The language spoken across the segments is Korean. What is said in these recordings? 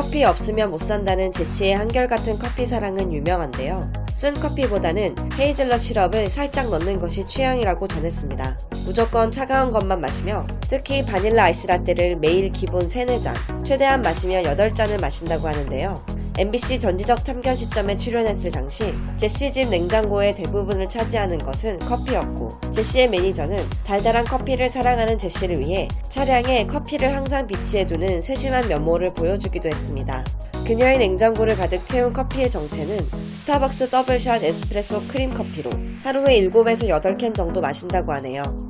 커피 없으면 못 산다는 제시의 한결같은 커피 사랑은 유명한데요. 쓴 커피보다는 헤이즐넛 시럽을 살짝 넣는 것이 취향이라고 전했습니다. 무조건 차가운 것만 마시며 특히 바닐라 아이스 라떼를 매일 기본 3, 4잔, 최대한 마시면 8잔을 마신다고 하는데요. MBC 전지적 참견 시점에 출연했을 당시 제시 집 냉장고의 대부분을 차지하는 것은 커피였고 제시의 매니저는 달달한 커피를 사랑하는 제시를 위해 차량에 커피를 항상 비치해 두는 세심한 면모를 보여주기도 했습니다. 그녀의 냉장고를 가득 채운 커피의 정체는 스타벅스 더블샷 에스프레소 크림 커피로 하루에 7에서 8캔 정도 마신다고 하네요.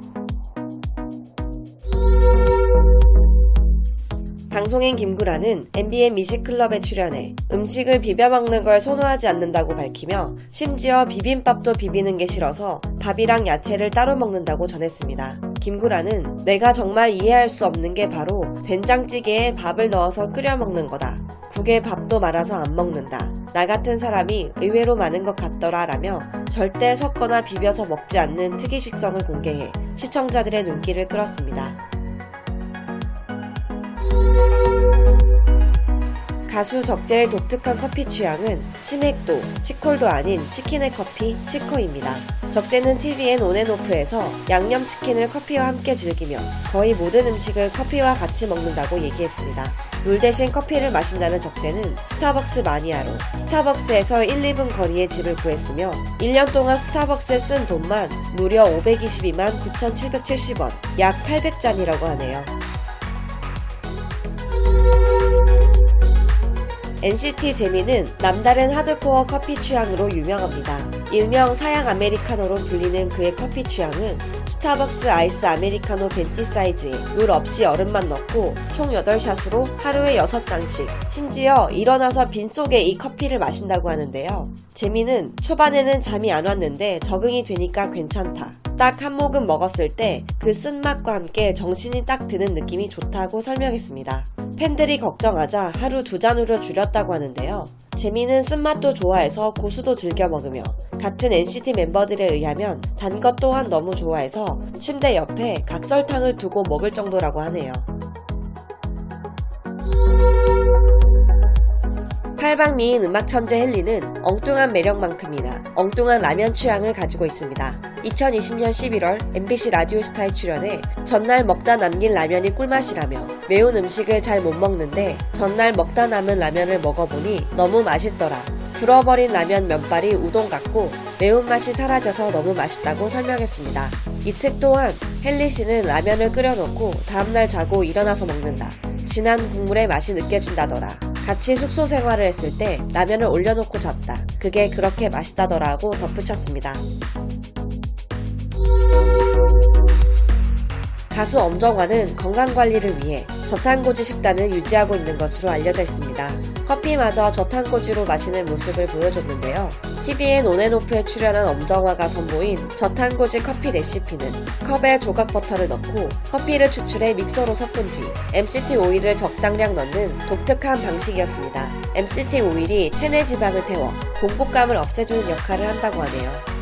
방송인 김구라는 MBN 미식클럽에 출연해 음식을 비벼 먹는 걸 선호하지 않는다고 밝히며 심지어 비빔밥도 비비는 게 싫어서 밥이랑 야채를 따로 먹는다고 전했습니다. 김구라는 내가 정말 이해할 수 없는 게 바로 된장찌개에 밥을 넣어서 끓여 먹는 거다. 국에 밥도 말아서 안 먹는다. 나 같은 사람이 의외로 많은 것 같더라 라며 절대 섞거나 비벼서 먹지 않는 특이 식성을 공개해 시청자들의 눈길을 끌었습니다. 가수 적재의 독특한 커피 취향은 치맥도, 치콜도 아닌 치킨의 커피, 치커입니다. 적재는 TVN 온앤오프에서 양념치킨을 커피와 함께 즐기며 거의 모든 음식을 커피와 같이 먹는다고 얘기했습니다. 물 대신 커피를 마신다는 적재는 스타벅스 마니아로 스타벅스에서 1, 2분 거리에 집을 구했으며 1년 동안 스타벅스에 쓴 돈만 무려 522만 9,770원, 약 800잔이라고 하네요. NCT 재미는 남다른 하드코어 커피 취향으로 유명합니다. 일명 사양 아메리카노로 불리는 그의 커피 취향은 스타벅스 아이스 아메리카노 벤티 사이즈에 물 없이 얼음만 넣고 총 8샷으로 하루에 6잔씩 심지어 일어나서 빈속에 이 커피를 마신다고 하는데요. 재미는 초반에는 잠이 안 왔는데 적응이 되니까 괜찮다. 딱한 모금 먹었을 때 그 쓴맛과 함께 정신이 딱 드는 느낌이 좋다고 설명했습니다. 팬들이 걱정하자 하루 두 잔으로 줄였다고 하는데요. 재미는 쓴맛도 좋아해서 고수도 즐겨 먹으며 같은 NCT 멤버들에 의하면 단 것 또한 너무 좋아해서 침대 옆에 각설탕을 두고 먹을 정도라고 하네요. 팔방미인 음악 천재 헨리는 엉뚱한 매력만큼이나 엉뚱한 라면 취향을 가지고 있습니다. 2020년 11월 MBC 라디오스타에 출연해 전날 먹다 남긴 라면이 꿀맛이라며 매운 음식을 잘 못 먹는데 전날 먹다 남은 라면을 먹어보니 너무 맛있더라. 불어버린 라면 면발이 우동 같고 매운맛이 사라져서 너무 맛있다고 설명했습니다. 이 특 또한 헨리 씨는 라면을 끓여놓고 다음날 자고 일어나서 먹는다. 진한 국물의 맛이 느껴진다더라. 같이 숙소 생활을 했을 때 라면을 올려놓고 잤다. 그게 그렇게 맛있다더라고 덧붙였습니다. 가수 엄정화는 건강관리를 위해 저탄고지 식단을 유지하고 있는 것으로 알려져 있습니다. 커피마저 저탄고지로 마시는 모습을 보여줬는데요. TVN 온앤오프에 출연한 엄정화가 선보인 저탄고지 커피 레시피는 컵에 조각 버터를 넣고 커피를 추출해 믹서로 섞은 뒤 MCT 오일을 적당량 넣는 독특한 방식이었습니다. MCT 오일이 체내 지방을 태워 공복감을 없애주는 역할을 한다고 하네요.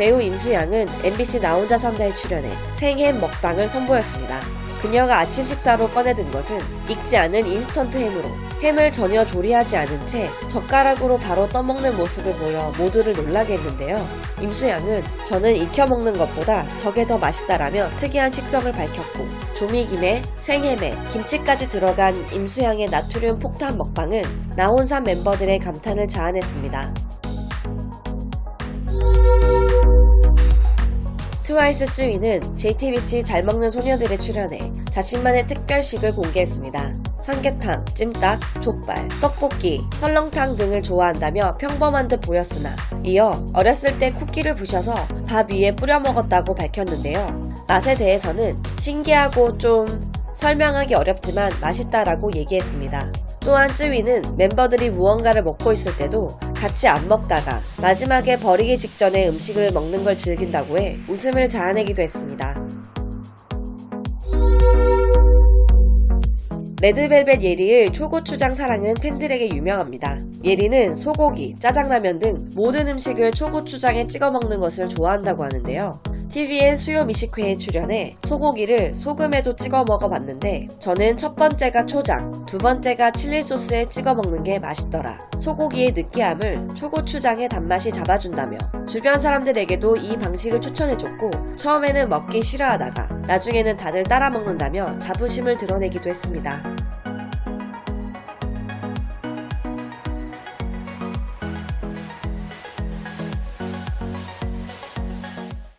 배우 임수양은 MBC 나 혼자 산다에 출연해 생햄 먹방을 선보였습니다. 그녀가 아침 식사로 꺼내든 것은 익지 않은 인스턴트 햄으로 햄을 전혀 조리하지 않은 채 젓가락으로 바로 떠먹는 모습을 보여 모두를 놀라게 했는데요. 임수양은 저는 익혀 먹는 것보다 저게 더 맛있다라며 특이한 식성을 밝혔고 조미김에 생햄에 김치까지 들어간 임수양의 나트륨 폭탄 먹방은 나혼산 멤버들의 감탄을 자아냈습니다. 트와이스 쯔위는 JTBC 잘 먹는 소녀들에 출연해 자신만의 특별식을 공개했습니다. 삼계탕, 찜닭, 족발, 떡볶이, 설렁탕 등을 좋아한다며 평범한 듯 보였으나 이어 어렸을 때 쿠키를 부셔서 밥 위에 뿌려 먹었다고 밝혔는데요. 맛에 대해서는 신기하고 좀 설명하기 어렵지만 맛있다라고 얘기했습니다. 또한 쯔위는 멤버들이 무언가를 먹고 있을 때도 같이 안 먹다가 마지막에 버리기 직전에 음식을 먹는 걸 즐긴다고 해 웃음을 자아내기도 했습니다. 레드벨벳 예리의 초고추장 사랑은 팬들에게 유명합니다. 예리는 소고기, 짜장라면 등 모든 음식을 초고추장에 찍어 먹는 것을 좋아한다고 하는데요. TVN 수요 미식회에 출연해 소고기를 소금에도 찍어 먹어봤는데 저는 첫 번째가 초장, 두 번째가 칠리 소스에 찍어 먹는 게 맛있더라. 소고기의 느끼함을 초고추장의 단맛이 잡아준다며 주변 사람들에게도 이 방식을 추천해줬고 처음에는 먹기 싫어하다가 나중에는 다들 따라 먹는다며 자부심을 드러내기도 했습니다.